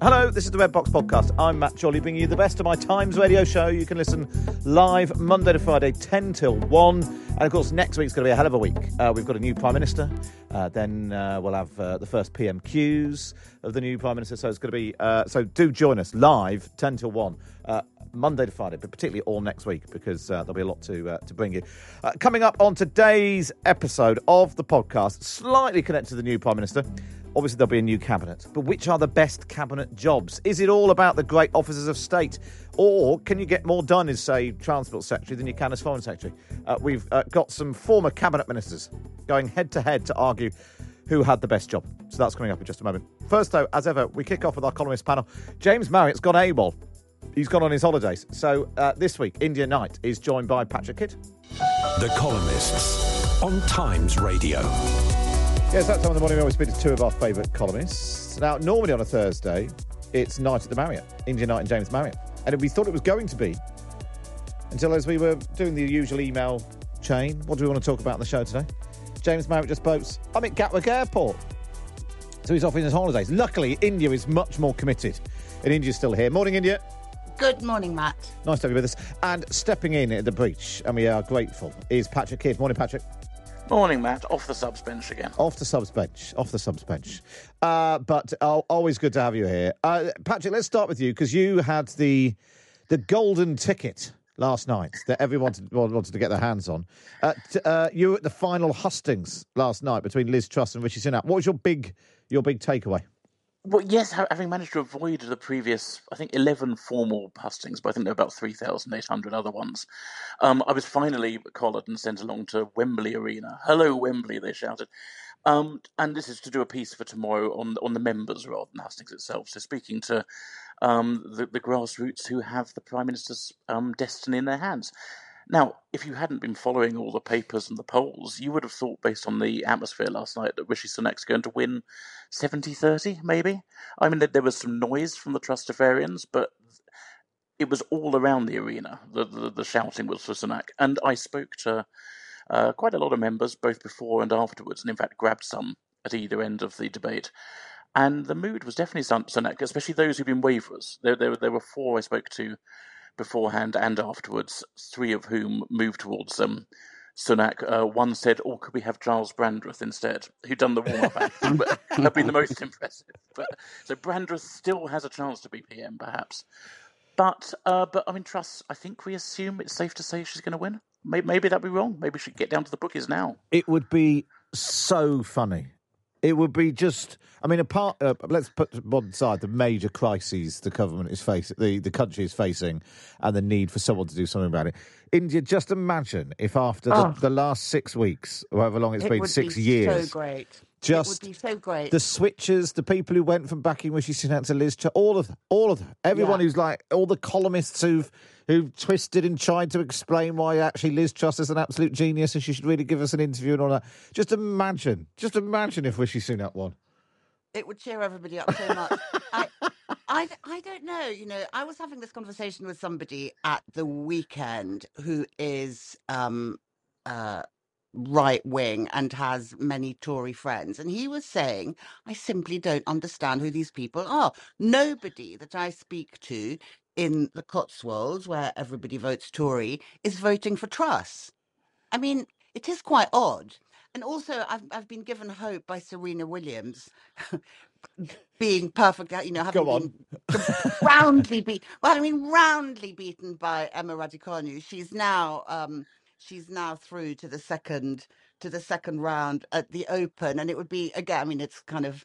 Hello, this is the Red Box Podcast. I'm Matt Chorley, bringing you the best of my Times radio show. You can listen live Monday to Friday, 10 till 1. And of course, next week's going to be a hell of a week. Uh, we've got a new Prime Minister. Uh, then uh, we'll have uh, the first PMQs of the new Prime Minister. So it's going to be. Uh, so do join us live, 10 till 1. Uh, Monday to Friday, but particularly all next week because there'll be a lot to to bring you. coming up on today's episode of the podcast, slightly connected to the new Prime Minister, Obviously, there'll be a new cabinet. But which are the best cabinet jobs? Is it all about the great officers of state? Or can you get more done as, say, Transport Secretary than you can as Foreign Secretary? Uh, we've uh, got some former cabinet ministers going head to head to argue who had the best job. So that's coming up in just a moment. First, though, as ever, we kick off with our columnist panel. James Marriott's gone AWOL. He's gone on his holidays. So uh, this week, India Knight is joined by Patrick Kidd. The Columnists on Times Radio. Yes, that time of the morning we always speak to two of our favourite columnists. Now, normally on a Thursday, it's Night at the Marriott, India Knight and James Marriott. And we thought it was going to be until as we were doing the usual email chain, what do we want to talk about on the show today? James Marriott just boats, I'm at Gatwick Airport. So he's off in his holidays. Luckily, India is much more committed. And India's still here. Morning, India. Good morning, Matt. Nice to have you with us. And stepping in at the breach, and we are grateful, is Patrick Kidd. Morning, Patrick. Morning, Matt. Off the subs bench again. Off the subs bench. Off the subs bench. Uh, but uh, always good to have you here, uh, Patrick. Let's start with you because you had the the golden ticket last night that everyone wanted, wanted to get their hands on. Uh, t- uh, you were at the final hustings last night between Liz Truss and Rishi Sunak. What was your big your big takeaway? Well, yes, having managed to avoid the previous, I think, 11 formal hustings, but I think there were about 3,800 other ones, um, I was finally collared and sent along to Wembley Arena. Hello, Wembley, they shouted. Um, and this is to do a piece for tomorrow on on the members rather than hustings itself. So speaking to um, the, the grassroots who have the Prime Minister's um, destiny in their hands. Now, if you hadn't been following all the papers and the polls, you would have thought, based on the atmosphere last night, that Rishi Sunak's going to win 70 30, maybe. I mean, there was some noise from the Trustafarians, but it was all around the arena. The, the, the shouting was for Sunak. And I spoke to uh, quite a lot of members, both before and afterwards, and in fact grabbed some at either end of the debate. And the mood was definitely Sunak, especially those who've been waverers. There, there, there were four I spoke to beforehand and afterwards, three of whom moved towards them. Sunak. Uh, one said, "Oh, could we have Giles Brandreth instead, who done the warm up act, have been the most impressive." But so Brandreth still has a chance to be PM, perhaps. But uh, but I mean, Truss. I think we assume it's safe to say she's going to win. Maybe, maybe that'd be wrong. Maybe she'd get down to the bookies now. It would be so funny it would be just. I mean, apart. Uh, let's put one side the major crises the government is facing, the the country is facing, and the need for someone to do something about it. India, just imagine if after oh. the, the, last six weeks, however long it's it been, six be years, so great. Just it would be so great. The switchers, the people who went from backing Rishi Sunak to Liz, to all of them, all of them, everyone yeah. who's like, all the columnists who've who twisted and tried to explain why actually Liz Truss is an absolute genius and she should really give us an interview and all that. Just imagine, just imagine if Rishi Sunak won. It would cheer everybody up so much. I, I, I don't know. You know, I was having this conversation with somebody at the weekend who is um, uh, right wing and has many Tory friends. And he was saying, I simply don't understand who these people are. Nobody that I speak to in the Cotswolds, where everybody votes Tory, is voting for Truss. I mean, it is quite odd. And also, I've I've been given hope by Serena Williams, being perfect. You know, having Go been roundly beat. Well, I mean, roundly beaten by Emma Raducanu. She's now um, she's now through to the second to the second round at the Open, and it would be again. I mean, it's kind of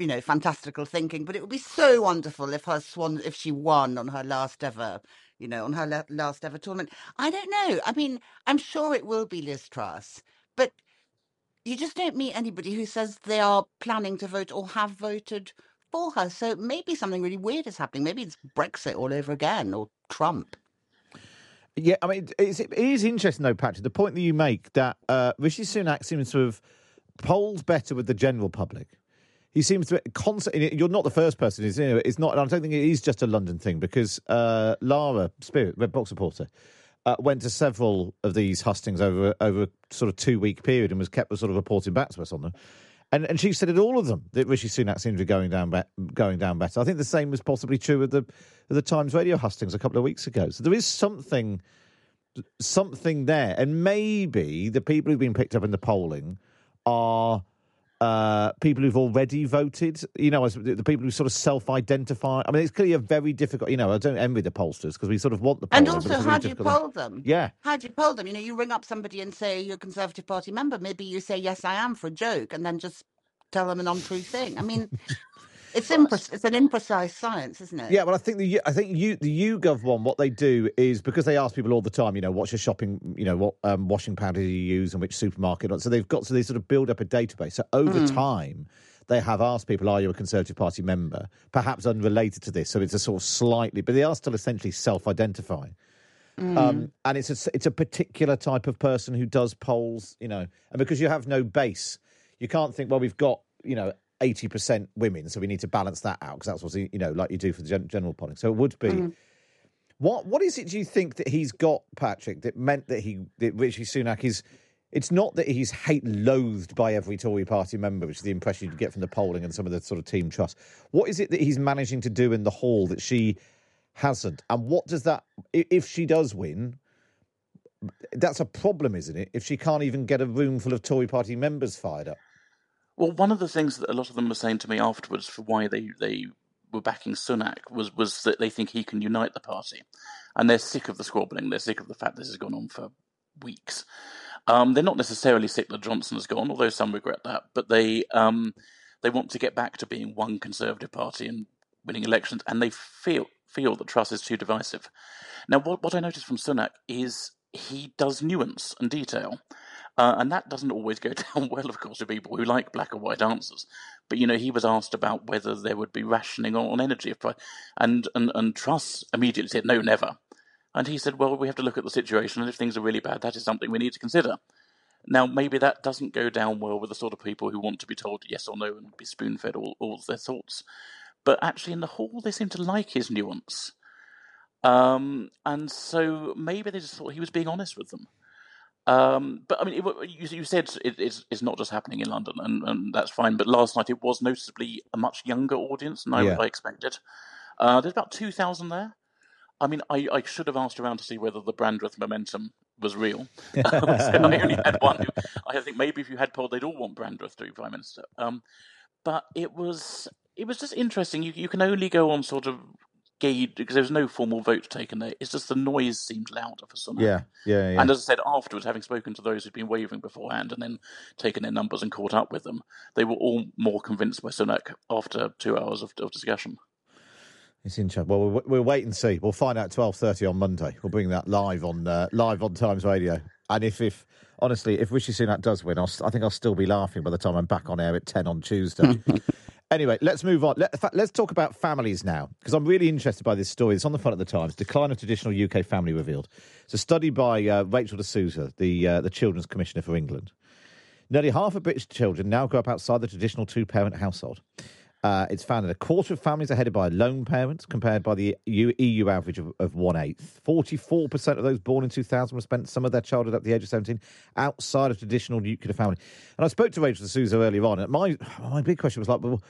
you know, fantastical thinking. But it would be so wonderful if her swan, if she won on her last ever, you know, on her la- last ever tournament. I don't know. I mean, I'm sure it will be Liz Truss, but you just don't meet anybody who says they are planning to vote or have voted for her. So maybe something really weird is happening. Maybe it's Brexit all over again or Trump. Yeah, I mean, it's, it is interesting though, Patrick. The point that you make that uh, Rishi Sunak seems to have polled better with the general public he seems to constantly. You're not the first person. It's, it's not. I don't think it is just a London thing because uh, Lara Spirit, Red Box reporter, uh, went to several of these hustings over over sort of two week period and was kept sort of reporting back to us on them. And and she said in all of them that Rishi Sunak seemed to be going down be- going down better. I think the same was possibly true the with the Times radio hustings a couple of weeks ago. So there is something something there, and maybe the people who've been picked up in the polling are uh, people who've already voted. You know, as the people who sort of self-identify. I mean, it's clearly a very difficult. You know, I don't envy the pollsters because we sort of want the And also, how really do you poll them? Yeah, How do you poll them? You know, you ring up somebody and say you're a Conservative Party member. Maybe you say yes, I am for a joke, and then just tell them an untrue thing. I mean, it's impre- it's an imprecise science, isn't it? Yeah, well, I think the I think you the YouGov one. What they do is because they ask people all the time, you know, what's your shopping, you know, what um, washing powder do you use and which supermarket. So they've got so they sort of build up a database. So over time, they have asked people, "Are you a Conservative Party member?" Perhaps unrelated to this, so it's a sort of slightly, but they are still essentially self-identifying. Um, and it's a it's a particular type of person who does polls, you know, and because you have no base, you can't think, well, we've got you know eighty percent women, so we need to balance that out because that's what you know, like you do for the gen- general polling. So it would be. Mm-hmm. What what is it? Do you think that he's got, Patrick? That meant that he that Rishi Sunak is. It's not that he's hate loathed by every Tory party member, which is the impression you get from the polling and some of the sort of team trust. What is it that he's managing to do in the hall that she hasn't? And what does that, if she does win, that's a problem, isn't it? If she can't even get a room full of Tory party members fired up. Well, one of the things that a lot of them were saying to me afterwards for why they, they were backing Sunak was, was that they think he can unite the party. And they're sick of the squabbling. They're sick of the fact this has gone on for weeks. Um, they're not necessarily sick that Johnson has gone, although some regret that. But they um, they want to get back to being one Conservative Party and winning elections, and they feel feel that Truss is too divisive. Now, what, what I noticed from Sunak is he does nuance and detail. Uh, and that doesn't always go down well, of course, with people who like black and white answers. But you know, he was asked about whether there would be rationing on, energy, and and and Truss immediately said no, never. And he said, well, we have to look at the situation, and if things are really bad, that is something we need to consider. Now, maybe that doesn't go down well with the sort of people who want to be told yes or no and be spoon fed all, all their thoughts. But actually, in the hall, they seem to like his nuance. Um, and so maybe they just thought he was being honest with them. Um, but I mean, it, you, you said it, it's, it's not just happening in London, and, and that's fine. But last night it was noticeably a much younger audience than I, Yeah. I expected. Uh, there's about 2,000 there. I mean, I, I should have asked around to see whether the Brandreth momentum was real. so I only had one. Who, I think maybe if you had polled, they'd all want Brandreth to be prime minister. Um, but it was it was just interesting. You you can only go on sort of gauge because there was no formal vote taken there. It's just the noise seemed louder for Sunak. Yeah, yeah, yeah. And as I said afterwards, having spoken to those who'd been wavering beforehand and then taken their numbers and caught up with them, they were all more convinced by Sunak after two hours of, of discussion. It's interesting. Well, we'll, we'll wait and see. We'll find out twelve thirty on Monday. We'll bring that live on uh, live on Times Radio. And if, if honestly, if Rishi Sunak does win, I'll, I think I'll still be laughing by the time I'm back on air at ten on Tuesday. anyway, let's move on. Let, let's talk about families now because I'm really interested by this story. It's on the front of the Times. Decline of traditional UK family revealed. It's a study by uh, Rachel de Souza, the uh, the Children's Commissioner for England. Nearly half of British children now grow up outside the traditional two parent household. Uh, it's found that a quarter of families are headed by a lone parent, compared by the EU, average of, of one eighth. Forty-four percent of those born in 2000 were spent some of their childhood at the age of 17 outside of traditional nuclear family. And I spoke to Rachel de Souza earlier on, and my my big question was like, well,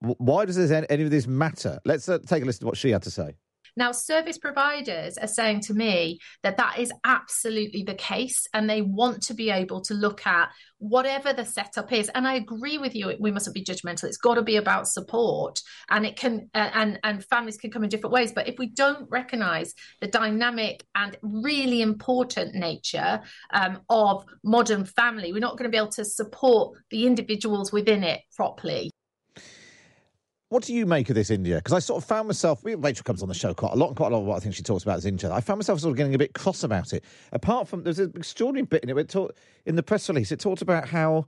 why does this, any of this matter? Let's uh, take a listen to what she had to say. Now, service providers are saying to me that that is absolutely the case, and they want to be able to look at whatever the setup is. And I agree with you; we mustn't be judgmental. It's got to be about support, and it can uh, and and families can come in different ways. But if we don't recognise the dynamic and really important nature um, of modern family, we're not going to be able to support the individuals within it properly. What do you make of this, India? Because I sort of found myself. Rachel comes on the show quite a lot, and quite a lot of what I think she talks about is India. I found myself sort of getting a bit cross about it. Apart from there's an extraordinary bit in it. Where it talk, in the press release, it talked about how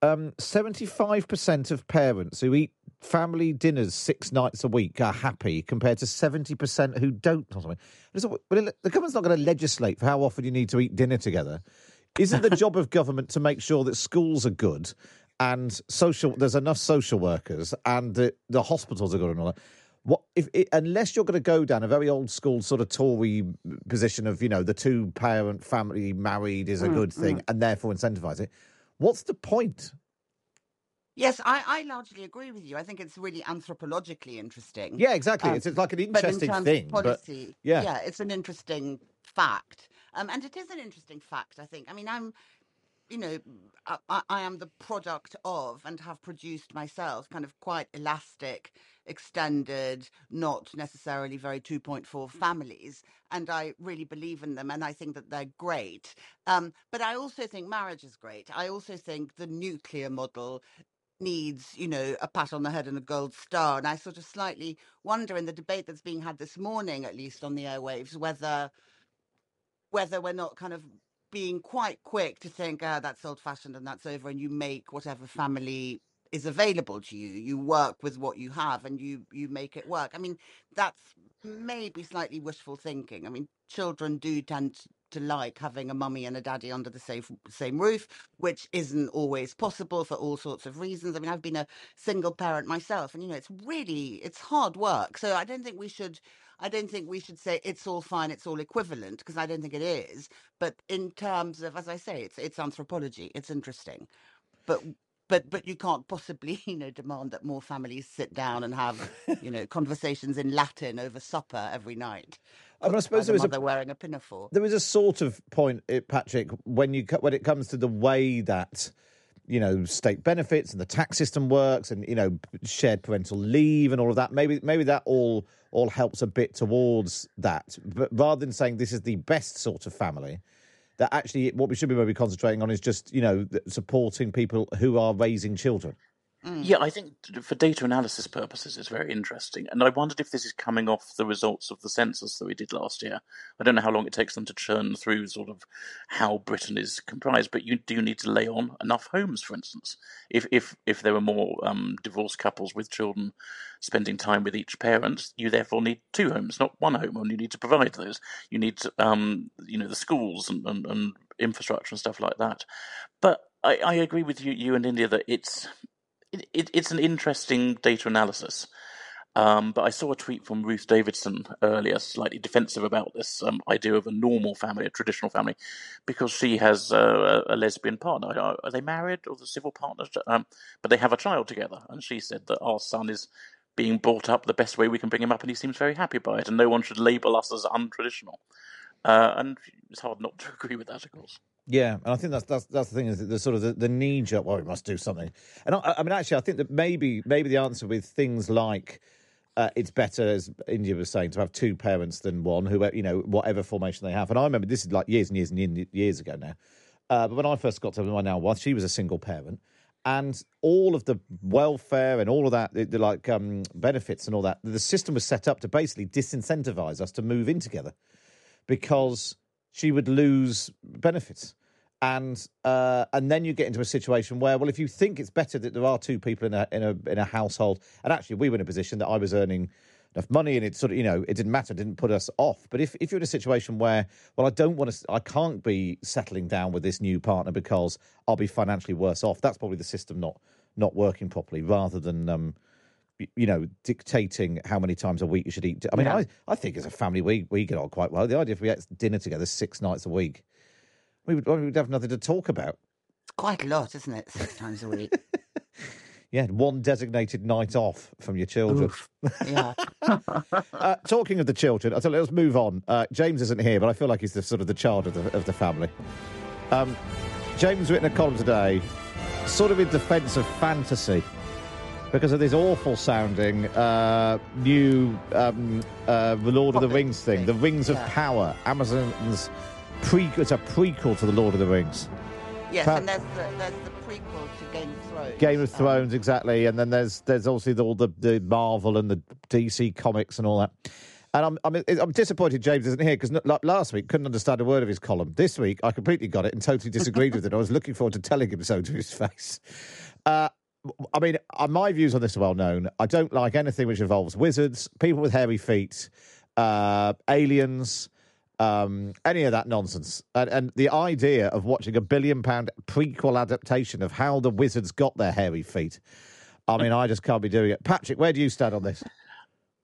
um, seventy-five percent of parents who eat family dinners six nights a week are happy, compared to seventy percent who don't. Or something. The government's not going to legislate for how often you need to eat dinner together. Isn't the job of government to make sure that schools are good and social? There's enough social workers and the, the hospitals are good and all that. What if it, unless you're going to go down a very old school sort of Tory position of you know the two parent family married is a good thing and therefore incentivize it? What's the point? Yes, I, I largely agree with you. I think it's really anthropologically interesting. Yeah, exactly. Um, it's, it's like an interesting but in terms thing, of but policy, yeah. yeah, it's an interesting fact. Um, and it is an interesting fact, I think. I mean, I'm you know, I, I I am the product of and have produced myself kind of quite elastic, extended, not necessarily very 2.4 families. And I really believe in them and I think that they're great. Um, but I also think marriage is great. I also think the nuclear model needs, you know, a pat on the head and a gold star. And I sort of slightly wonder in the debate that's being had this morning, at least on the airwaves, whether whether we're not kind of being quite quick to think, ah, that's old fashioned and that's over, and you make whatever family is available to you. You work with what you have and you you make it work. I mean, that's maybe slightly wishful thinking. I mean, children do tend t- to like having a mummy and a daddy under the same same roof, which isn't always possible for all sorts of reasons. I mean, I've been a single parent myself, and you know, it's really it's hard work. So I don't think we should I don't think we should say it's all fine, it's all equivalent, because I don't think it is. But in terms of, as I say, it's it's anthropology. It's interesting, but but but you can't possibly, you know, demand that more families sit down and have, you know, conversations in Latin over supper every night. I mean, I suppose there was a wearing a pinafore. There was a sort of point, eh, Patrick, when you when it comes to the way that you know state benefits and the tax system works, and you know shared parental leave and all of that. Maybe maybe that all all helps a bit towards that. But rather than saying this is the best sort of family, that actually what we should be maybe concentrating on is just you know supporting people who are raising children. Mm. Yeah, I think for data analysis purposes, it's very interesting. And I wondered if this is coming off the results of the census that we did last year. I don't know how long it takes them to churn through sort of how Britain is comprised, but you do need to lay on enough homes, for instance. If if if there were more um, divorced couples with children spending time with each parent, you therefore need two homes, not one home, and you need to provide those. You need um, you know the schools and, and, and infrastructure and stuff like that. But I, I agree with you, you and India that it's it, it, it's an interesting data analysis. Um, but I saw a tweet from Ruth Davidson earlier, slightly defensive about this um, idea of a normal family, a traditional family, because she has uh, a lesbian partner. Are, they married or the civil partners? Um, but they have a child together. And she said that our son is being brought up the best way we can bring him up, and he seems very happy by it. And no one should label us as untraditional. Uh, and it's hard not to agree with that, of course. Yeah, and I think that's that's that's the thing is that the sort of the, the knee jerk. Well, we must do something. And I, I mean, actually, I think that maybe maybe the answer with things like uh, it's better, as India was saying, to have two parents than one, who you know whatever formation they have. And I remember this is like years and years and years, ago now. Uh, but when I first got to my now wife, she was a single parent, and all of the welfare and all of that, the, the like um, benefits and all that, the system was set up to basically disincentivize us to move in together because she would lose benefits. And uh, and then you get into a situation where, well, if you think it's better that there are two people in a in a in a household, and actually we were in a position that I was earning enough money, and it sort of you know it didn't matter, it didn't put us off. But if if you're in a situation where, well, I don't want to, I can't be settling down with this new partner because I'll be financially worse off. That's probably the system not not working properly, rather than um, you know, dictating how many times a week you should eat. I mean, Yeah. I, I think as a family, we, we get on quite well. The idea if we ate dinner together six nights a week, we would, we would have nothing to talk about. It's quite a lot, isn't it? Six times a week. Yeah, one designated night off from your children. Oof. Yeah. Uh, talking of the children, I tell you, let's move on. Uh, James isn't here, but I feel like he's the sort of the child of the, of the family. Um, James written a column today, sort of in defence of fantasy, because of this awful sounding uh, new um, uh, The Lord of the Rings thing, thing. The Rings of Power. Amazon's pre it's a prequel to The Lord of the Rings. Yes, and there's the, there's the prequel to Game of Thrones. Game of um, Thrones, exactly, and then there's there's obviously the, all the, the Marvel and the DC comics and all that. And I'm I'm, I'm disappointed James isn't here because like last week couldn't understand a word of his column. This week I completely got it and totally disagreed with it. I was looking forward to telling him so to his face. Uh, I mean, uh, my views on this are well known. I don't like anything which involves wizards, people with hairy feet, uh, aliens, um, any of that nonsense. And, and the idea of watching a billion pound prequel adaptation of how the wizards got their hairy feet. I mean, I just can't be doing it. Patrick, where do you stand on this?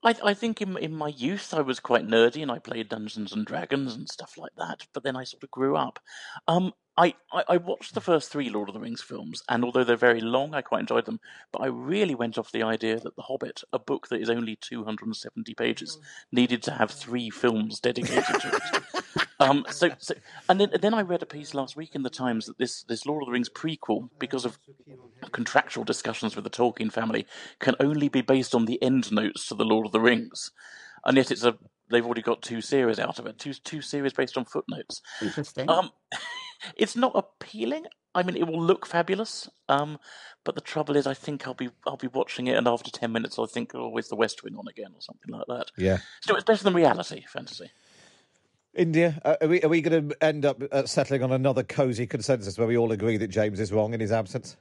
I, I think in in my youth I was quite nerdy and I played Dungeons and Dragons and stuff like that. But then I sort of grew up. Um, I, I, I watched the first three Lord of the Rings films, and although they're very long, I quite enjoyed them. But I really went off the idea that The Hobbit, a book that is only 270 pages, needed to have three films dedicated to it. Um, so, so, and then, then I read a piece last week in the Times that this, this Lord of the Rings prequel, because of contractual discussions with the Tolkien family, can only be based on the end notes to the Lord of the Rings, and yet it's a they've already got two series out of it, two two series based on footnotes. Interesting. Um, it's not appealing. I mean, it will look fabulous, um, but the trouble is, I think I'll be I'll be watching it, and after ten minutes, I'll think, "Oh, is the West Wing on again?" or something like that. Yeah. So it's better than reality fantasy. India, uh, are we, are we going to end up uh, settling on another cosy consensus where we all agree that James is wrong in his absence?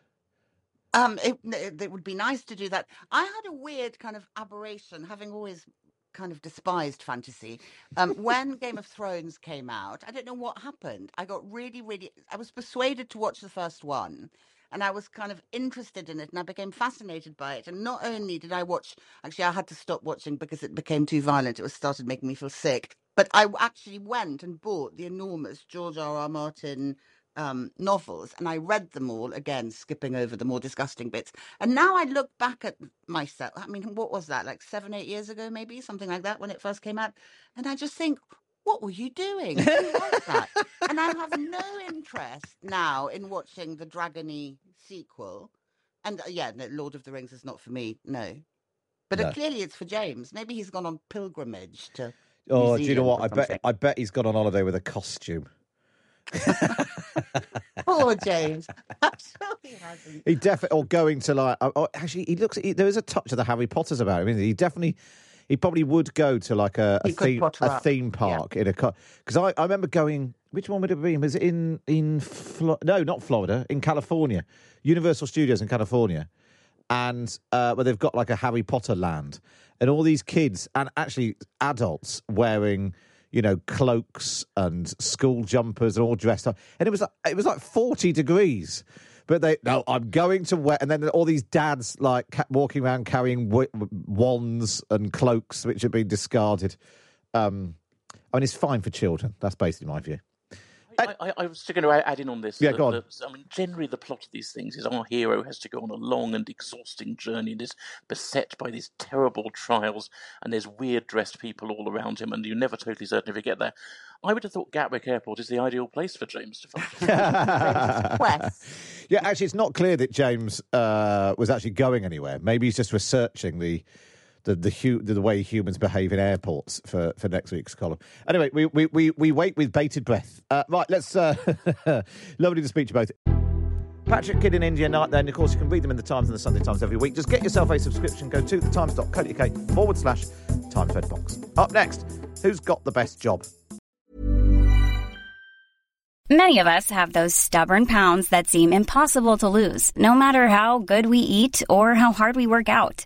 Um, it, it it would be nice to do that. I had a weird kind of aberration, having always kind of despised fantasy. Um, when Game of Thrones came out, I don't know what happened. I got really, really. I was persuaded to watch the first one, and I was kind of interested in it, and I became fascinated by it. And not only did I watch, actually, I had to stop watching because it became too violent. It was started making me feel sick. But I actually went and bought the enormous George R. R. Martin um, novels and I read them all again, skipping over the more disgusting bits. And now I look back at myself. I mean, what was that? Like seven, eight years ago, maybe something like that when it first came out. And I just think, what were you doing? Who was that? and I have no interest now in watching the Dragony sequel. And uh, yeah, no, Lord of the Rings is not for me. No. But No. uh, clearly it's for James. Maybe he's gone on pilgrimage to. Oh, do you know what? I bet. I bet he's gone on holiday with a costume. Poor James. I'm sure he hasn't. He definitely, or going to like, oh, oh, actually, he looks. He, there is a touch of the Harry Potter's about him. Isn't he? he definitely, he probably would go to like a, a theme a theme park in a car. because I, I remember going. Which one would it have been? Was it in in Flo- no, not Florida, in California, Universal Studios in California, and uh, where they've got like a Harry Potter land, and all these kids and actually adults wearing. You know, cloaks and school jumpers and all dressed up, and it was like, it was like forty degrees. But they no, I'm going to wear, and then all these dads like walking around carrying w- wands and cloaks which have been discarded. Um, I mean, it's fine for children. That's basically my view. I, I, I was still going to add in on this. Yeah, that- go on. that- I mean, generally, the plot of these things is our hero has to go on a long and exhausting journey and is beset by these terrible trials, and there's weird dressed people all around him, and you're never totally certain if you get there. I would have thought Gatwick Airport is the ideal place for James to find. Quest. Yeah, actually, it's not clear that James uh, was actually going anywhere. Maybe he's just researching the the the, hu- the way humans behave in airports for, for next week's column. Anyway, we we, we, we wait with bated breath. Uh, right, let's. Uh, lovely to speak to both. Patrick Kidd in India Knight, then. Of course, you can read them in the Times and the Sunday Times every week. Just get yourself a subscription. Go to thetimes.co.uk forward slash Times Red Box. Up next, who's got the best job? Many of us have those stubborn pounds that seem impossible to lose, no matter how good we eat or how hard we work out.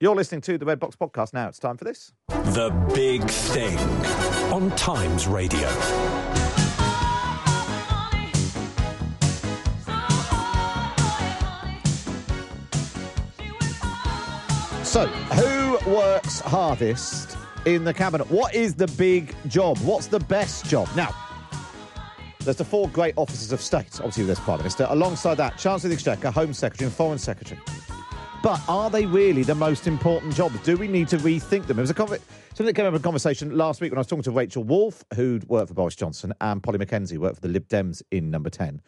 You're listening to the Red Box Podcast now. It's time for this. The Big Thing on Times Radio. So, who works hardest in the cabinet? What is the big job? What's the best job? Now, there's the four great officers of state. Obviously, there's Prime Minister. Alongside that, Chancellor of the Exchequer, Home Secretary, and Foreign Secretary. But are they really the most important jobs? Do we need to rethink them? It was a conver- something that came up in conversation last week when I was talking to Rachel Wolf, who'd worked for Boris Johnson, and Polly Mackenzie, worked for the Lib Dems in Number 10.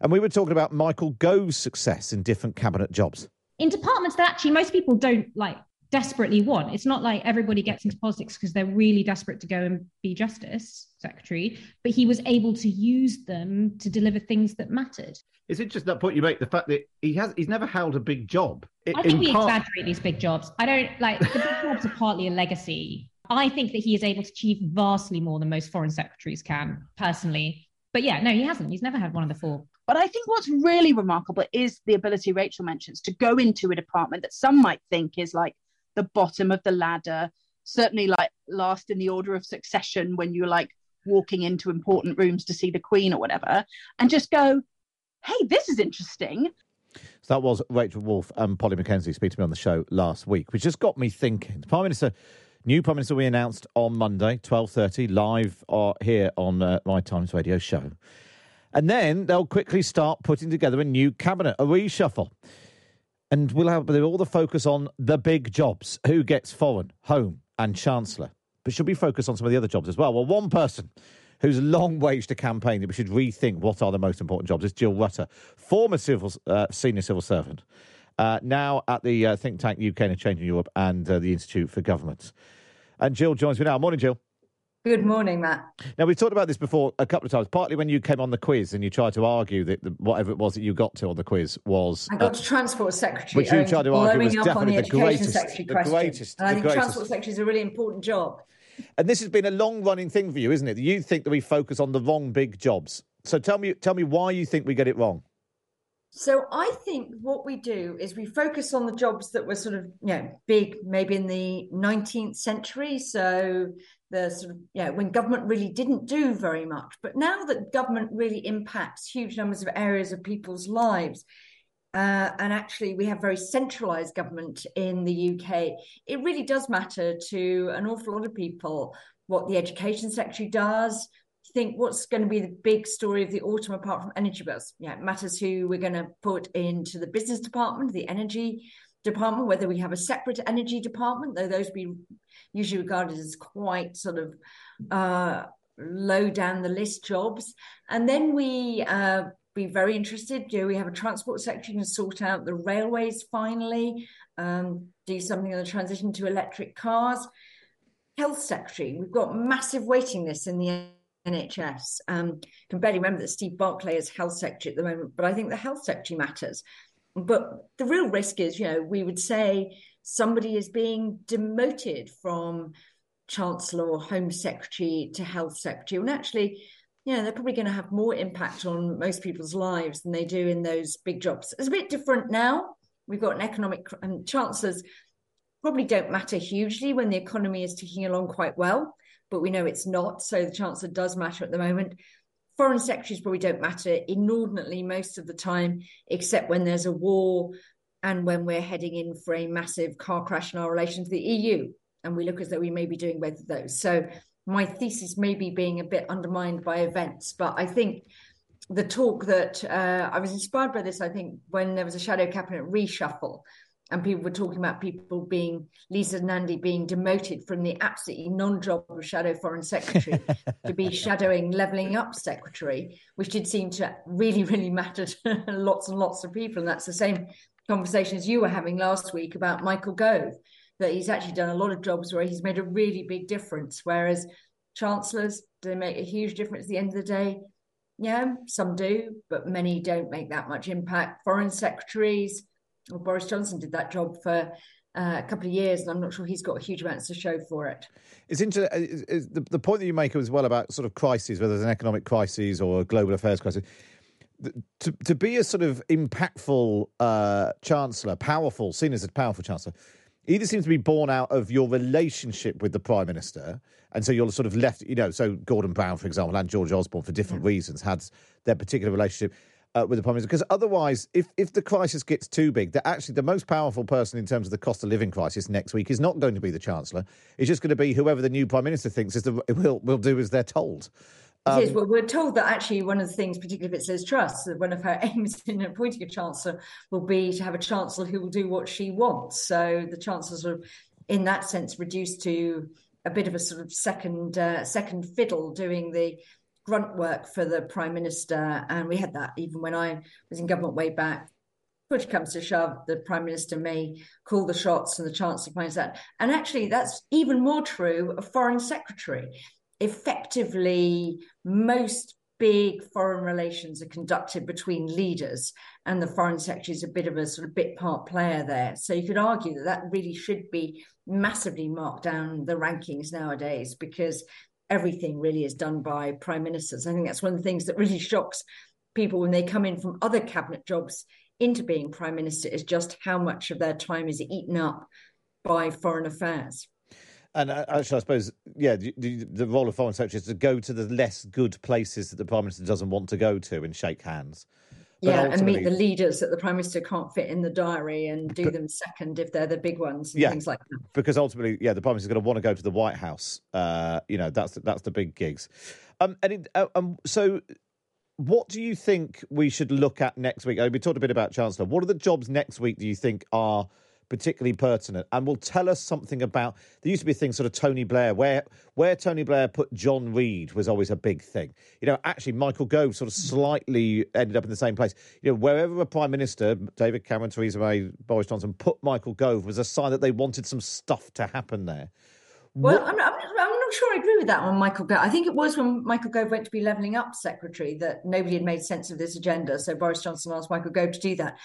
And we were talking about Michael Gove's success in different cabinet jobs. in departments that actually most people don't like desperately want. It's not like everybody gets into politics because they're really desperate to go and be justice secretary, but he was able to use them to deliver things that mattered. Is it just that point you make? The fact that he has, he's never held a big job. I think we exaggerate these big jobs. I don't like the big jobs are partly a legacy. I think that he is able to achieve vastly more than most foreign secretaries can, personally. But But yeah, no, he hasn't. He's never had one of the four. But I think what's really remarkable is the ability Rachel mentions to go into a department that some might think is like the bottom of the ladder, certainly like last in the order of succession when you're like walking into important rooms to see the Queen or whatever, and just go, hey, this is interesting. So that was Rachel Wolf and Polly Mackenzie speaking to me on the show last week, which just got me thinking. The Prime Minister, new Prime Minister, we announced on Monday, twelve thirty, live uh, here on uh, My Times Radio Show. And then they'll quickly start putting together a new cabinet, a reshuffle. And we'll have all the focus on the big jobs who gets foreign, home, and chancellor. But should we focus on some of the other jobs as well? Well, one person who's long waged a campaign that we should rethink what are the most important jobs is Jill Rutter, former civil, uh, senior civil servant, uh, now at the uh, think tank UK and Changing Europe and uh, the Institute for Government. And Jill joins me now. Morning, Jill. Good morning, Matt. Now, we've talked about this before a couple of times, partly when you came on the quiz and you tried to argue that the, whatever it was that you got to on the quiz was. I got uh, to Transport Secretary. Which you tried to argue was definitely the, the, greatest. The greatest. And I think greatest. Transport Secretary is a really important job. And this has been a long running thing for you, isn't it? You think that we focus on the wrong big jobs. So tell me, tell me why you think we get it wrong. So I think what we do is we focus on the jobs that were sort of, you know, big maybe in the 19th century. So the sort of, know, when government really didn't do very much. But now that government really impacts huge numbers of areas of people's lives, uh, and actually we have very centralized government in the UK, it really does matter to an awful lot of people what the education secretary does, think what's going to be the big story of the autumn apart from energy bills? Yeah, it matters who we're going to put into the business department, the energy department, whether we have a separate energy department, though those be usually regarded as quite sort of uh, low down the list jobs. And then we uh, be very interested. Do we have a transport secretary to sort out the railways finally? Um, do something on the transition to electric cars. Health secretary, we've got massive waiting lists in the NHS. Um, can barely remember that Steve Barclay is health secretary at the moment, but I think the health secretary matters. But the real risk is, you know, we would say somebody is being demoted from chancellor or home secretary to health secretary, and actually, you know, they're probably going to have more impact on most people's lives than they do in those big jobs. It's a bit different now. We've got an economic and chancellors probably don't matter hugely when the economy is ticking along quite well but we know it's not. So the chancellor does matter at the moment. Foreign secretaries probably don't matter inordinately most of the time, except when there's a war and when we're heading in for a massive car crash in our relation to the EU. And we look as though we may be doing both of those. So my thesis may be being a bit undermined by events, but I think the talk that uh, I was inspired by this, I think, when there was a shadow cabinet reshuffle and people were talking about people being Lisa Nandy being demoted from the absolutely non-job of shadow foreign secretary to be shadowing levelling up secretary, which did seem to really, really matter to lots and lots of people. And that's the same conversation as you were having last week about Michael Gove, that he's actually done a lot of jobs where he's made a really big difference. Whereas chancellors, do they make a huge difference at the end of the day? Yeah, some do, but many don't make that much impact. Foreign secretaries, well, Boris Johnson did that job for uh, a couple of years, and I'm not sure he's got huge amounts to show for it. It's inter- is, is the, the point that you make as well about sort of crises, whether it's an economic crisis or a global affairs crisis. To, to be a sort of impactful uh, chancellor, powerful, seen as a powerful chancellor, either seems to be born out of your relationship with the prime minister, and so you're sort of left, you know. So Gordon Brown, for example, and George Osborne, for different yeah. reasons, had their particular relationship uh, with the prime minister because otherwise, if if the crisis gets too big, that actually the most powerful person in terms of the cost of living crisis next week is not going to be the chancellor. It's just going to be whoever the new prime minister thinks is the will will do as they're told. Um, it is. Well, we're told that actually one of the things, particularly if it's Liz Truss, that one of her aims in appointing a chancellor will be to have a chancellor who will do what she wants. So the chancellor's of, in that sense, reduced to a bit of a sort of second uh, second fiddle doing the grunt work for the prime minister, and we had that even when I was in government way back. Push comes to shove, the prime minister may call the shots, and the chancellor finds that. And actually, that's even more true of foreign secretary. Effectively, most big foreign relations are conducted between leaders, and the foreign secretary is a bit of a sort of bit part player there. So you could argue that that really should be massively marked down the rankings nowadays because everything really is done by prime ministers. I think that's one of the things that really shocks people when they come in from other cabinet jobs into being prime minister is just how much of their time is eaten up by foreign affairs. And uh, actually, I suppose, yeah, the, the, role of foreign secretary is to go to the less good places that the prime minister doesn't want to go to and shake hands. But yeah, and meet the leaders that the prime minister can't fit in the diary and do but, them second if they're the big ones and yeah, things like that. Because ultimately, yeah, the prime minister is going to want to go to the White House. Uh, you know, that's that's the big gigs. Um, and it, uh, um, so, what do you think we should look at next week? we talked a bit about Chancellor. What are the jobs next week? Do you think are particularly pertinent and will tell us something about there used to be things thing sort of Tony Blair where where Tony Blair put John Reid was always a big thing. You know, actually Michael Gove sort of slightly ended up in the same place. You know, wherever a prime minister, David Cameron, Theresa May, Boris Johnson put Michael Gove was a sign that they wanted some stuff to happen there. Well, I'm, I'm, I'm, not sure I agree with that on Michael Gove. I think it was when Michael Gove went to be levelling up secretary that nobody had made sense of this agenda. So Boris Johnson asked Michael Gove to do that.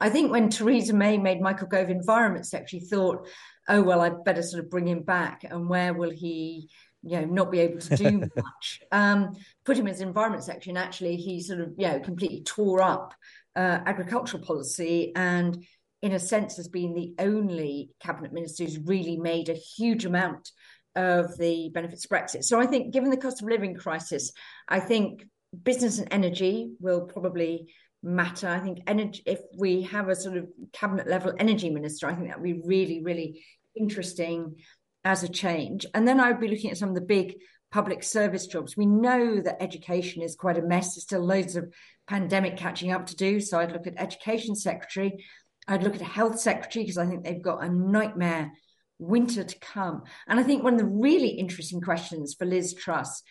I think when Theresa May made Michael Gove Environment Secretary, thought, oh, well, I'd better sort of bring him back. And where will he, you know, not be able to do much? Um, put him as Environment Secretary. And actually, he sort of, you know, completely tore up uh, agricultural policy and, in a sense, has been the only cabinet minister who's really made a huge amount of the benefits of Brexit. So I think, given the cost of living crisis, I think business and energy will probably matter. I think energy, if we have a sort of cabinet level energy minister, I think that would be really, really interesting as a change. And then I would be looking at some of the big public service jobs. We know that education is quite a mess. There's still loads of pandemic catching up to do. So I'd look at education secretary. I'd look at a health secretary because I think they've got a nightmare winter to come. And I think one of the really interesting questions for Liz Truss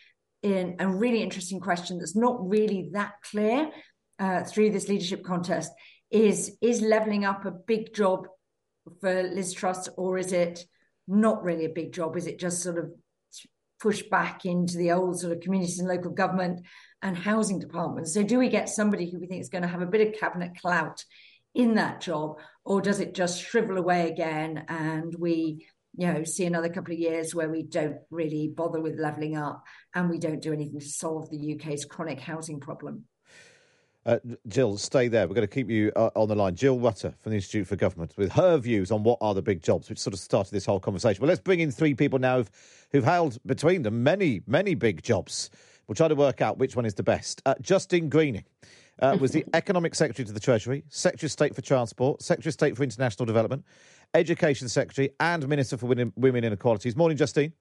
in a really interesting question that's not really that clear uh, through this leadership contest is is leveling up a big job for Liz Truss, or is it not really a big job? Is it just sort of push back into the old sort of communities and local government and housing departments? So, do we get somebody who we think is going to have a bit of cabinet clout in that job, or does it just shrivel away again and we you know see another couple of years where we don't really bother with leveling up and we don't do anything to solve the UK's chronic housing problem? Uh, Jill, stay there. We're going to keep you uh, on the line. Jill Rutter from the Institute for Government with her views on what are the big jobs, which sort of started this whole conversation. Well, let's bring in three people now who've, who've held between them many, many big jobs. We'll try to work out which one is the best. Uh, Justine Greening uh, was the Economic Secretary to the Treasury, Secretary of State for Transport, Secretary of State for International Development, Education Secretary, and Minister for Women Inequalities. Morning, Justine.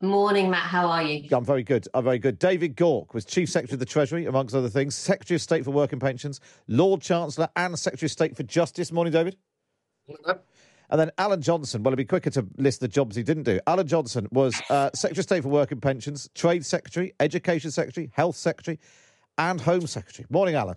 Morning, Matt. How are you? I'm very good. I'm very good. David Gauke was Chief Secretary of the Treasury, amongst other things, Secretary of State for Work and Pensions, Lord Chancellor, and Secretary of State for Justice. Morning, David. Morning. And then Alan Johnson. Well, it'd be quicker to list the jobs he didn't do. Alan Johnson was uh, Secretary of State for Work and Pensions, Trade Secretary, Education Secretary, Health Secretary, and Home Secretary. Morning, Alan.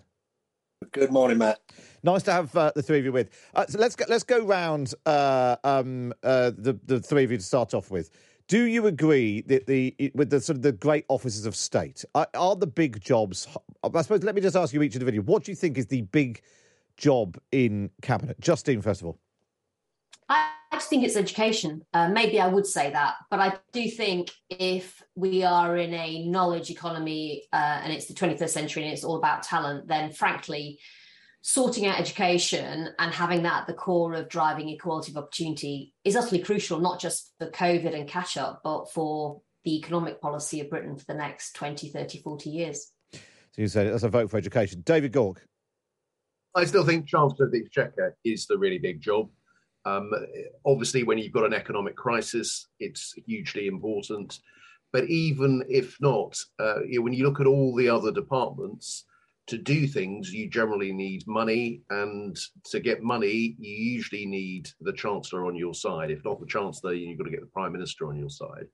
Good morning, Matt. Nice to have uh, the three of you with. Uh, so let's go, let's go round uh, um, uh, the the three of you to start off with. Do you agree that the with the sort of the great offices of state are, are the big jobs? I suppose. Let me just ask you each individually. What do you think is the big job in cabinet? Justine, first of all. I just think it's education. Uh, maybe I would say that, but I do think if we are in a knowledge economy uh, and it's the 21st century and it's all about talent, then frankly, sorting out education and having that at the core of driving equality of opportunity is utterly crucial, not just for COVID and catch up, but for the economic policy of Britain for the next 20, 30, 40 years. So you said that's a vote for education. David Gauke. I still think Chancellor of the Exchequer is the really big job. Um, obviously, when you've got an economic crisis, it's hugely important. But even if not, uh, you know, when you look at all the other departments, to do things, you generally need money, and to get money, you usually need the chancellor on your side. If not the chancellor, you've got to get the prime minister on your side.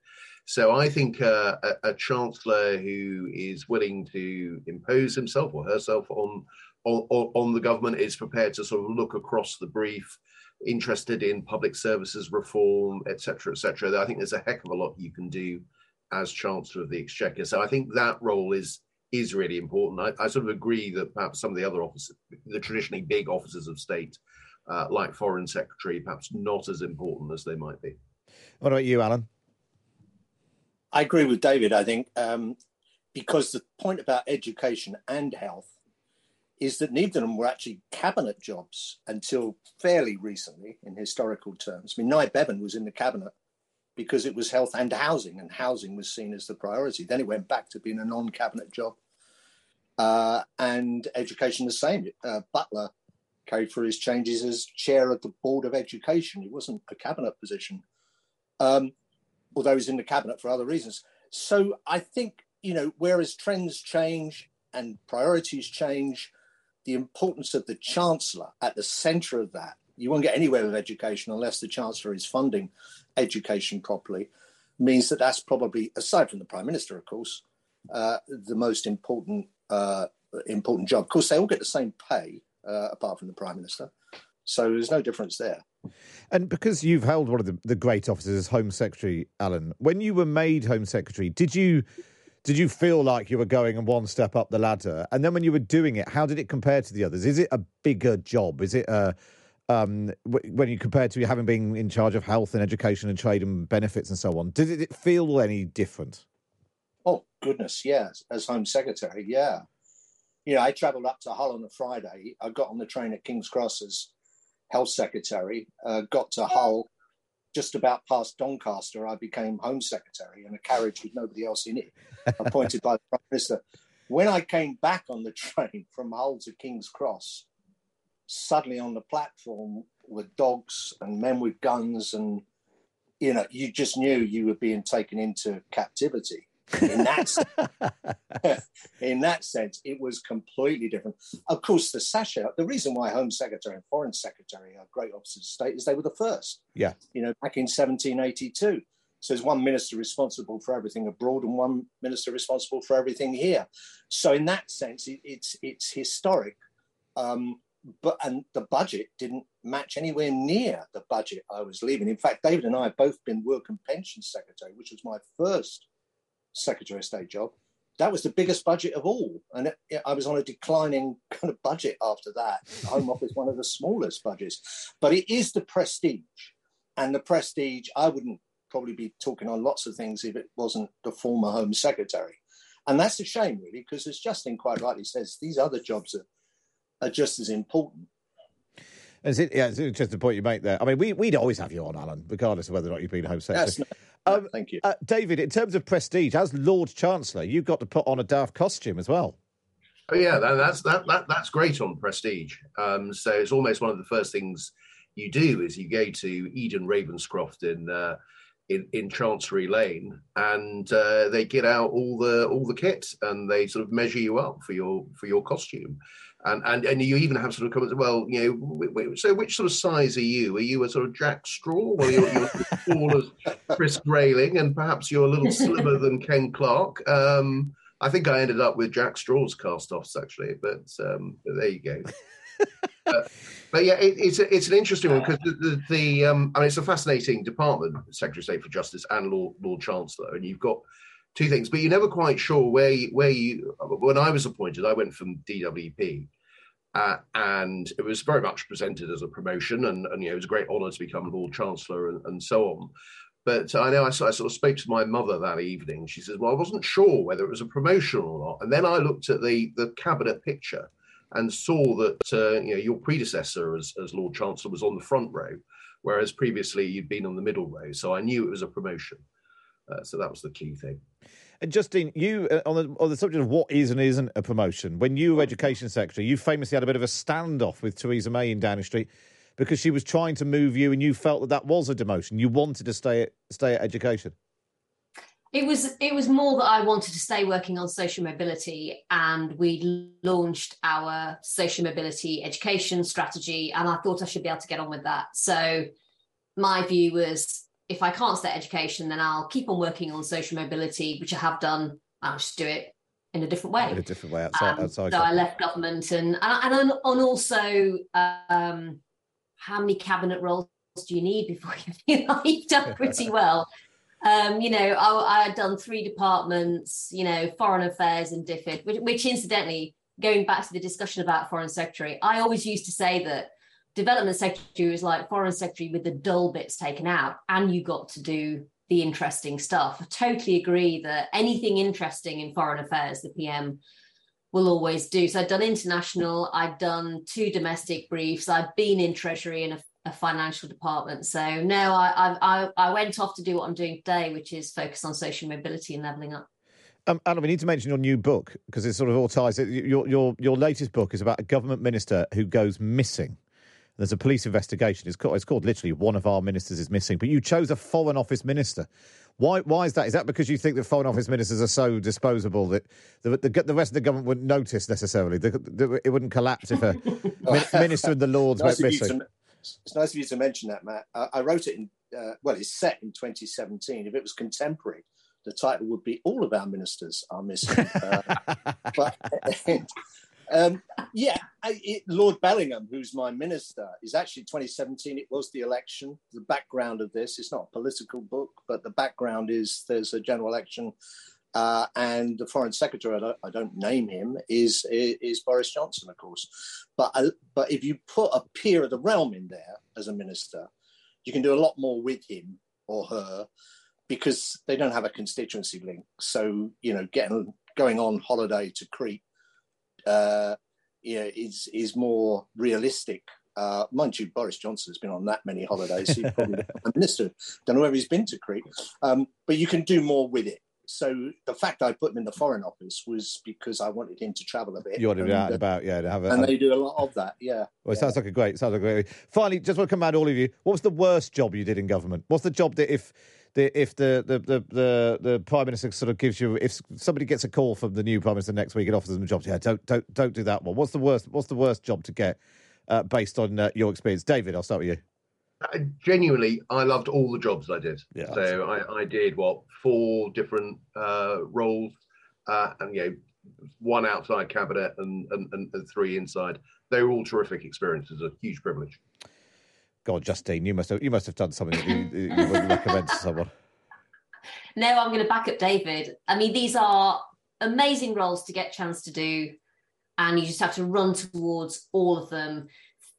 So I think uh, a, a, chancellor who is willing to impose himself or herself on, on on the government is prepared to sort of look across the brief, interested in public services reform, etc., etc. I think there's a heck of a lot you can do as chancellor of the exchequer. So I think that role is is really important. I, I, sort of agree that perhaps some of the other offices, the traditionally big offices of state, uh, like foreign secretary, perhaps not as important as they might be. What about you, Alan? I agree with David. I think um, because the point about education and health is that neither of them were actually cabinet jobs until fairly recently in historical terms. I mean, Nye Bevan was in the cabinet because it was health and housing, and housing was seen as the priority. Then it went back to being a non cabinet job. Uh, and education the same. Uh, Butler carried through his changes as chair of the Board of Education. He wasn't a cabinet position, um, although he's in the cabinet for other reasons. So I think, you know, whereas trends change and priorities change, the importance of the chancellor at the centre of that. You won't get anywhere with education unless the chancellor is funding education properly. Means that that's probably, aside from the prime minister, of course, uh, the most important uh, important job. Of course, they all get the same pay, uh, apart from the prime minister. So there's no difference there. And because you've held one of the, the great offices as Home Secretary, Alan, when you were made Home Secretary, did you did you feel like you were going one step up the ladder? And then when you were doing it, how did it compare to the others? Is it a bigger job? Is it a um, when you compare to having been in charge of health and education and trade and benefits and so on? Did it feel any different? Oh goodness, yes. As Home Secretary, yeah. You know, I travelled up to Hull on a Friday. I got on the train at King's Cross as Health Secretary. Uh, got to Hull just about past Doncaster. I became Home Secretary in a carriage with nobody else in it, appointed by the Prime Minister. When I came back on the train from Hull to King's Cross, suddenly on the platform with dogs and men with guns and you know you just knew you were being taken into captivity. In that in that sense it was completely different. Of course the sasha the reason why home secretary and foreign secretary are great officers of state is they were the first. Yeah. You know back in 1782 so there's one minister responsible for everything abroad and one minister responsible for everything here. So in that sense it, it's it's historic um, but and the budget didn't match anywhere near the budget I was leaving. In fact, David and I have both been work and pension secretary, which was my first secretary of state job. That was the biggest budget of all, and it, I was on a declining kind of budget after that. Home Office one of the smallest budgets, but it is the prestige, and the prestige. I wouldn't probably be talking on lots of things if it wasn't the former Home Secretary, and that's a shame, really, because as Justine quite rightly says, these other jobs are are just as important. Is it, yeah, it's just the point you make there. I mean, we, we'd always have you on, Alan, regardless of whether or not you've been Home Secretary. Yes, no, um, thank you. Uh, David, in terms of prestige, as Lord Chancellor, you've got to put on a daft costume as well. Oh yeah, that, that's that, that that's great on prestige. Um, so it's almost one of the first things you do is you go to Ede and Ravenscroft in uh, in, in Chancery Lane, and uh, they get out all the all the kit and they sort of measure you up for your for your costume and and and you even have sort of comments. Well, you know, so which sort of size are you? Are you a sort of Jack Straw? Well, you're, you're tall as Chris Grayling, and perhaps you're a little slimmer than Ken Clarke. Um, I think I ended up with Jack Straw's cast-offs actually, but, um, but there you go. But, yeah, it, it's a, it's an interesting one because the, the, the um, I mean it's a fascinating department, Secretary of State for Justice and Lord, Lord Chancellor, and you've got two things, but you're never quite sure where you, where you. When I was appointed, I went from DWP, uh, and it was very much presented as a promotion, and, and you know it was a great honour to become Lord Chancellor and, and so on. But I know I, I, sort of spoke to my mother that evening. She says, "Well, I wasn't sure whether it was a promotion or not." And then I looked at the the cabinet picture and saw that uh, you know your predecessor as, as Lord Chancellor was on the front row, whereas previously you'd been on the middle row. So I knew it was a promotion. Uh, so that was the key thing. And Justine, you uh, on the on the subject of what is and isn't a promotion. When you were education secretary, you famously had a bit of a standoff with Theresa May in Downing Street because she was trying to move you, and you felt that that was a demotion. You wanted to stay at stay at education. It was it was more that I wanted to stay working on social mobility, and we launched our social mobility education strategy, and I thought I should be able to get on with that. So my view was if I can't stay education, then I'll keep on working on social mobility, which I have done. I'll just do it in a different way. In a different way outside. Um, outside so I left government, and and and, and also, um, how many cabinet roles do you need before you feel like you've done pretty well? Um, you know, I, I, had done three departments. You know, foreign affairs and DFID, which, which incidentally, going back to the discussion about foreign secretary, I always used to say that development secretary was like foreign secretary with the dull bits taken out and you got to do the interesting stuff. I totally agree that anything interesting in foreign affairs, the PM will always do. So I've done international, I've done two domestic briefs, I've been in Treasury and a, a financial department. So no, I, I I went off to do what I'm doing today, which is focus on social mobility and levelling up. Um, Alan, we need to mention your new book because it sort of all ties. Your your your latest book is about a government minister who goes missing. There's a police investigation. It's called, it's called literally one of our ministers is missing. But you chose a foreign office minister. Why? Why is that? Is that because you think that foreign office ministers are so disposable that the the, the rest of the government wouldn't notice necessarily? The, the, it wouldn't collapse if a minister in the Lords nice went missing. It's nice of you to mention that, Matt. I, I wrote it in. Uh, well, it's set in 2017. If it was contemporary, the title would be "All of Our Ministers Are Missing." uh, but um, yeah, I, it, Lord Bellingham, who's my minister, is actually 2017. It was the election. The background of this, it's not a political book, but the background is there's a general election. Uh, and the foreign secretary, I don't, I don't, name him, is, is Boris Johnson, of course. But uh, but if you put a peer of the realm in there as a minister, you can do a lot more with him or her because they don't have a constituency link. So you know, getting going on holiday to Crete uh, you know, is is more realistic. Uh, mind you, Boris Johnson has been on that many holidays. He's probably the prime minister. Don't know whether he's been to Crete, um, but you can do more with it. So the fact I put him in the Foreign Office was because I wanted him to travel a bit. You wanted to be out and about, yeah, to have a, and they do a lot of that, yeah. Well, it yeah. sounds like a great, sounds like a great. Finally, just want to come to all of you. What was the worst job you did in government? What's the job that if the if the, the the, the the prime minister sort of gives you if somebody gets a call from the new prime minister next week and offers them a job, yeah, don't don't don't do that one. What's the worst? What's the worst job to get uh, based on uh, your experience, David? I'll start with you. Genuinely, I loved all the jobs I did. Yeah, so I, I did what four different uh, roles, uh, and you know, one outside cabinet and, and, and three inside. They were all terrific experiences, a huge privilege. God, Justine, you must have you must have done something that you, you would recommend to someone. No, I'm going to back up David. I mean, these are amazing roles to get chance to do, and you just have to run towards all of them.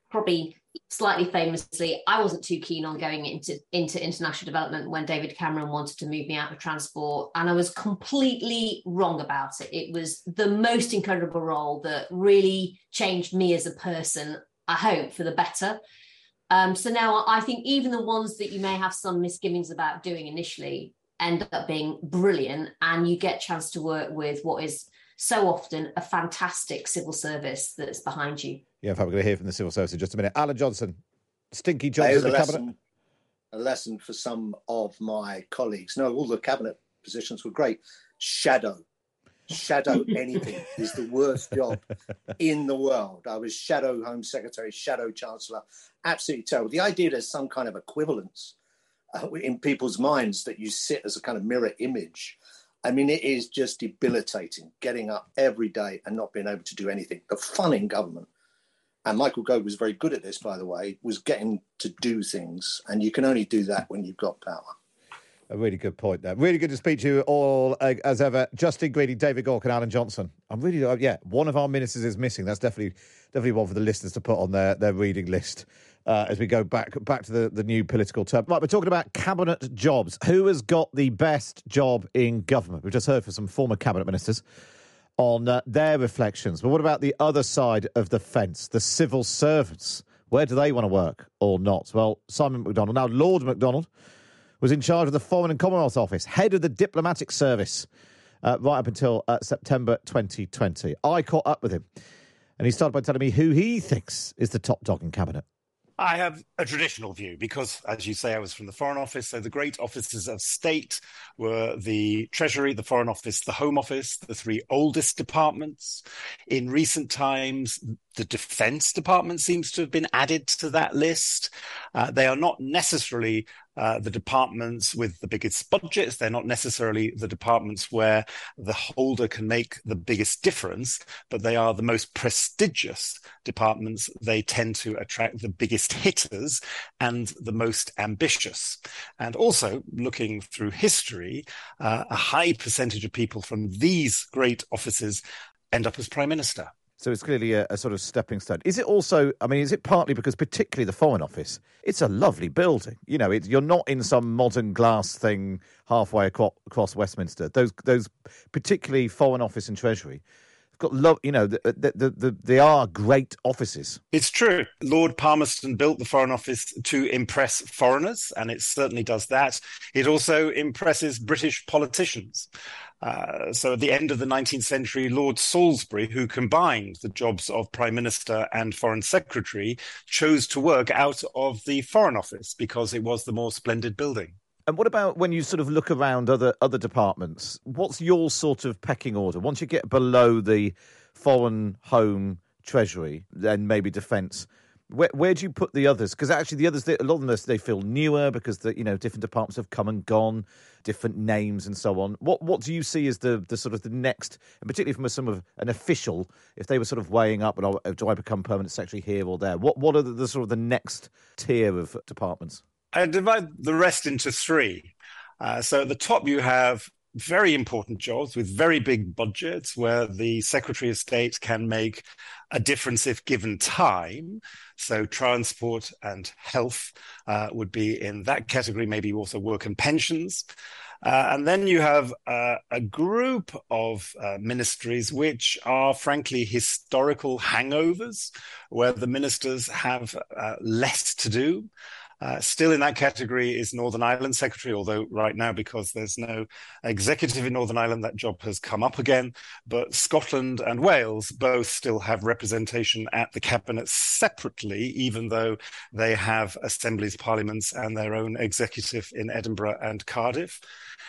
Probably slightly famously, I wasn't too keen on going into into international development when David Cameron wanted to move me out of transport, and I was completely wrong about it. It was the most incredible role that really changed me as a person. I hope for the better. Um, so now I think even the ones that you may have some misgivings about doing initially end up being brilliant, and you get chance to work with what is so often a fantastic civil service that's behind you. Yeah, in fact, we're going to hear from the civil service in just a minute. Alan Johnson, stinky jobs in the lesson, cabinet. A lesson for some of my colleagues. No, all the cabinet positions were great. Shadow shadow anything is the worst job in the world. I was shadow Home Secretary, shadow Chancellor, absolutely terrible. The idea there's some kind of equivalence uh, in people's minds that you sit as a kind of mirror image. I mean, it is just debilitating getting up every day and not being able to do anything. The fun in government, and Michael Gove was very good at this, by the way, was getting to do things. And you can only do that when you've got power. A really good point there. Really good to speak to you all uh, as ever. Justine Greening, David Gauke, and Alan Johnson. I'm really, uh, yeah, one of our ministers is missing. That's definitely, definitely one for the listeners to put on their, their reading list uh, as we go back back to the, the new political term. Right, we're talking about cabinet jobs. Who has got the best job in government? We've just heard from some former cabinet ministers on uh, their reflections. But what about the other side of the fence, the civil servants? Where do they want to work or not? Well, Simon McDonald, now Lord McDonald was in charge of the Foreign and Commonwealth Office, head of the diplomatic service, uh, right up until uh, September 2020. I caught up with him, and he started by telling me who he thinks is the top dog in cabinet. I have a traditional view because, as you say, I was from the Foreign Office. So the great offices of state were the Treasury, the Foreign Office, the Home Office, the three oldest departments. In recent times, the Defense Department seems to have been added to that list. Uh, they are not necessarily uh, the departments with the biggest budgets. They're not necessarily the departments where the holder can make the biggest difference, but they are the most prestigious departments. They tend to attract the biggest hitters and the most ambitious. And also, looking through history, uh, a high percentage of people from these great offices end up as prime minister. So it's clearly a, a, sort of stepping stone. Is it also? I mean, is it partly because, particularly the Foreign Office, it's a lovely building. You know, it, you're not in some modern glass thing halfway across, across Westminster. Those, those, particularly Foreign Office and Treasury, got love. You know, the, the, the, they are great offices. It's true. Lord Palmerston built the Foreign Office to impress foreigners, and it certainly does that. It also impresses British politicians. Uh, so at the end of the 19th century, Lord Salisbury, who combined the jobs of Prime Minister and Foreign Secretary, chose to work out of the Foreign Office because it was the more splendid building. And what about when you sort of look around other other departments? What's your sort of pecking order? Once you get below the Foreign, Home, Treasury, then maybe Defence where, where do you put the others? Because actually, the others, a lot of them, they feel newer because the you know different departments have come and gone, different names and so on. What what do you see as the the sort of the next, and particularly from a, some of an official, if they were sort of weighing up, oh, do I become permanent secretary here or there? What what are the, the sort of the next tier of departments? I divide the rest into three. Uh, so at the top, you have very important jobs with very big budgets where the Secretary of State can make a difference if given time. So, transport and health uh, would be in that category, maybe also work and pensions. Uh, and then you have uh, a group of uh, ministries which are frankly historical hangovers, where the ministers have uh, less to do. Uh, still in that category is Northern Ireland Secretary, although right now, because there's no executive in Northern Ireland, that job has come up again. But Scotland and Wales both still have representation at the cabinet separately, even though they have assemblies, parliaments, and their own executive in Edinburgh and Cardiff.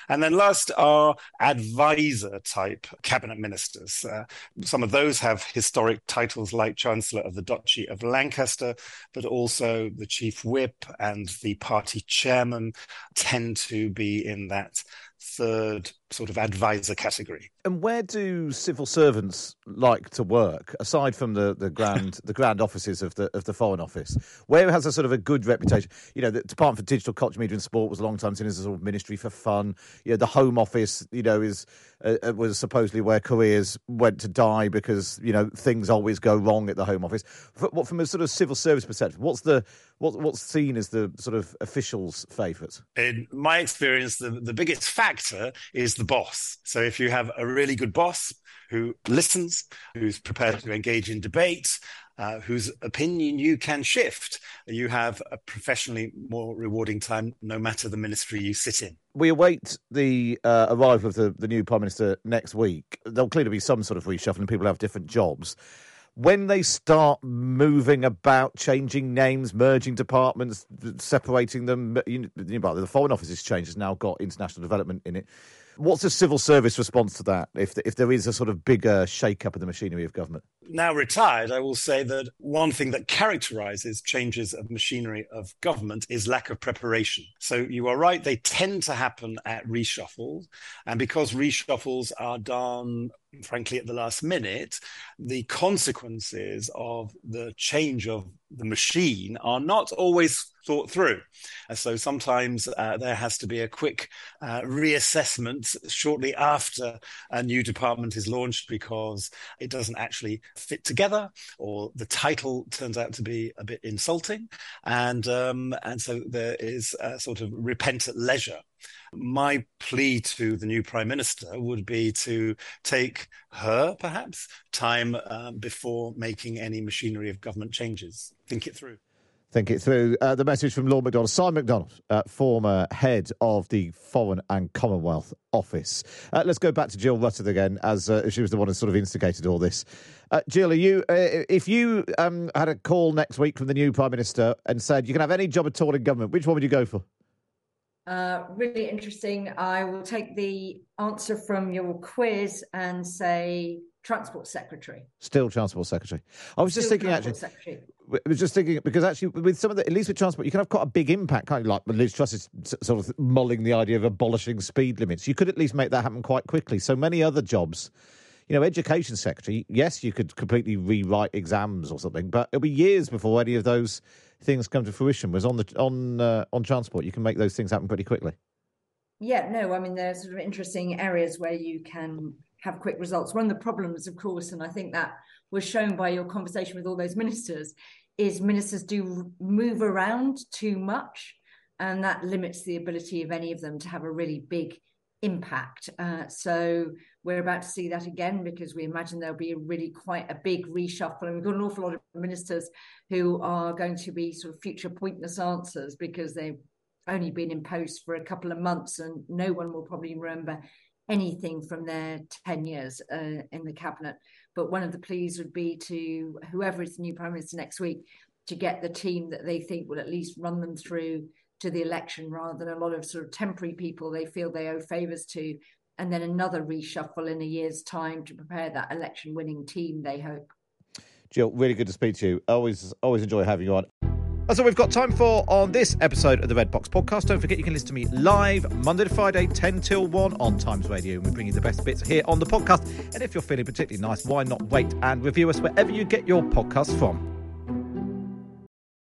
And then last are advisor type cabinet ministers. Uh, some of those have historic titles like Chancellor of the Duchy of Lancaster, but also the Chief Whip and the party chairman tend to be in that third sort of advisor category. And where do civil servants like to work, aside from the, the grand the grand offices of the of the Foreign Office? Where has a sort of a good reputation? You know, the Department for Digital Culture, Media and Sport was a long time seen as a sort of ministry for fun. You know, the Home Office, you know, is uh, uh was supposedly where careers went to die because you know things always go wrong at the Home Office. What from a sort of civil service perspective, what's the what, what's seen as the sort of officials' favourite? In my experience, the, the biggest factor is the boss. So if you have a really good boss who listens, who's prepared to engage in debate, uh, whose opinion you can shift, you have a professionally more rewarding time no matter the ministry you sit in. We await the uh, arrival of the, the new Prime Minister next week. There'll clearly be some sort of reshuffling, people have different jobs when they start moving about, changing names, merging departments, separating them, you know, the Foreign Office has changed, has now got international development in it. What's the civil service response to that if, if there is a sort of bigger shake up of the machinery of government? Now retired, I will say that one thing that characterizes changes of machinery of government is lack of preparation. So you are right, they tend to happen at reshuffles. And because reshuffles are done frankly, at the last minute, the consequences of the change of the machine are not always thought through. So sometimes uh, there has to be a quick uh, reassessment shortly after a new department is launched because it doesn't actually fit together or the title turns out to be a bit insulting. And, um, and so there is a sort of repent at leisure my plea to the new prime minister would be to take her, perhaps, time uh, before making any machinery of government changes. Think it through think it through. Uh, the message from Lord McDonald, Simon McDonald, uh, former head of the Foreign and Commonwealth Office. Uh, let's go back to Jill Rutter again, as uh, she was the one who sort of instigated all this. Uh, Jill, you, uh, if you um, had a call next week from the new Prime Minister and said you can have any job at all in government, which one would you go for? Really interesting. I will take the answer from your quiz and say transport secretary. Still transport secretary. I was just Still thinking actually. Secretary. I was just thinking because actually with some of the at least with transport you can have quite a big impact, can't you? Like Liz Truss is sort of mulling the idea of abolishing speed limits. You could at least make that happen quite quickly. So many other jobs. You know, education secretary, yes, you could completely rewrite exams or something, but it'll be years before any of those things come to fruition. Was on the on uh, on transport, you can make those things happen pretty quickly. Yeah, no, I mean there's sort of interesting areas where you can have quick results. One of the problems, of course, and I think that was shown by your conversation with all those ministers, is ministers do move around too much, and that limits the ability of any of them to have a really big impact. Uh, so we're about to see that again because we imagine there'll be a really quite a big reshuffle, and we've got an awful lot of ministers who are going to be sort of future pointless answers because they've only been in post for a couple of months, and no one will probably remember anything from their 10 years uh, in the cabinet. But one of the pleas would be to whoever is the new prime minister next week to get the team that they think will at least run them through to the election rather than a lot of sort of temporary people they feel they owe favours to, and then another reshuffle in a year's time to prepare that election winning team, they hope. Jill, really good to speak to you. Always, always enjoy having you on. That's all we've got time for on this episode of the Red Box Podcast. Don't forget you can listen to me live Monday to Friday, 10 till 1 on Times Radio. And we bring you the best bits here on the podcast. And if you're feeling particularly nice, why not wait and review us wherever you get your podcast from?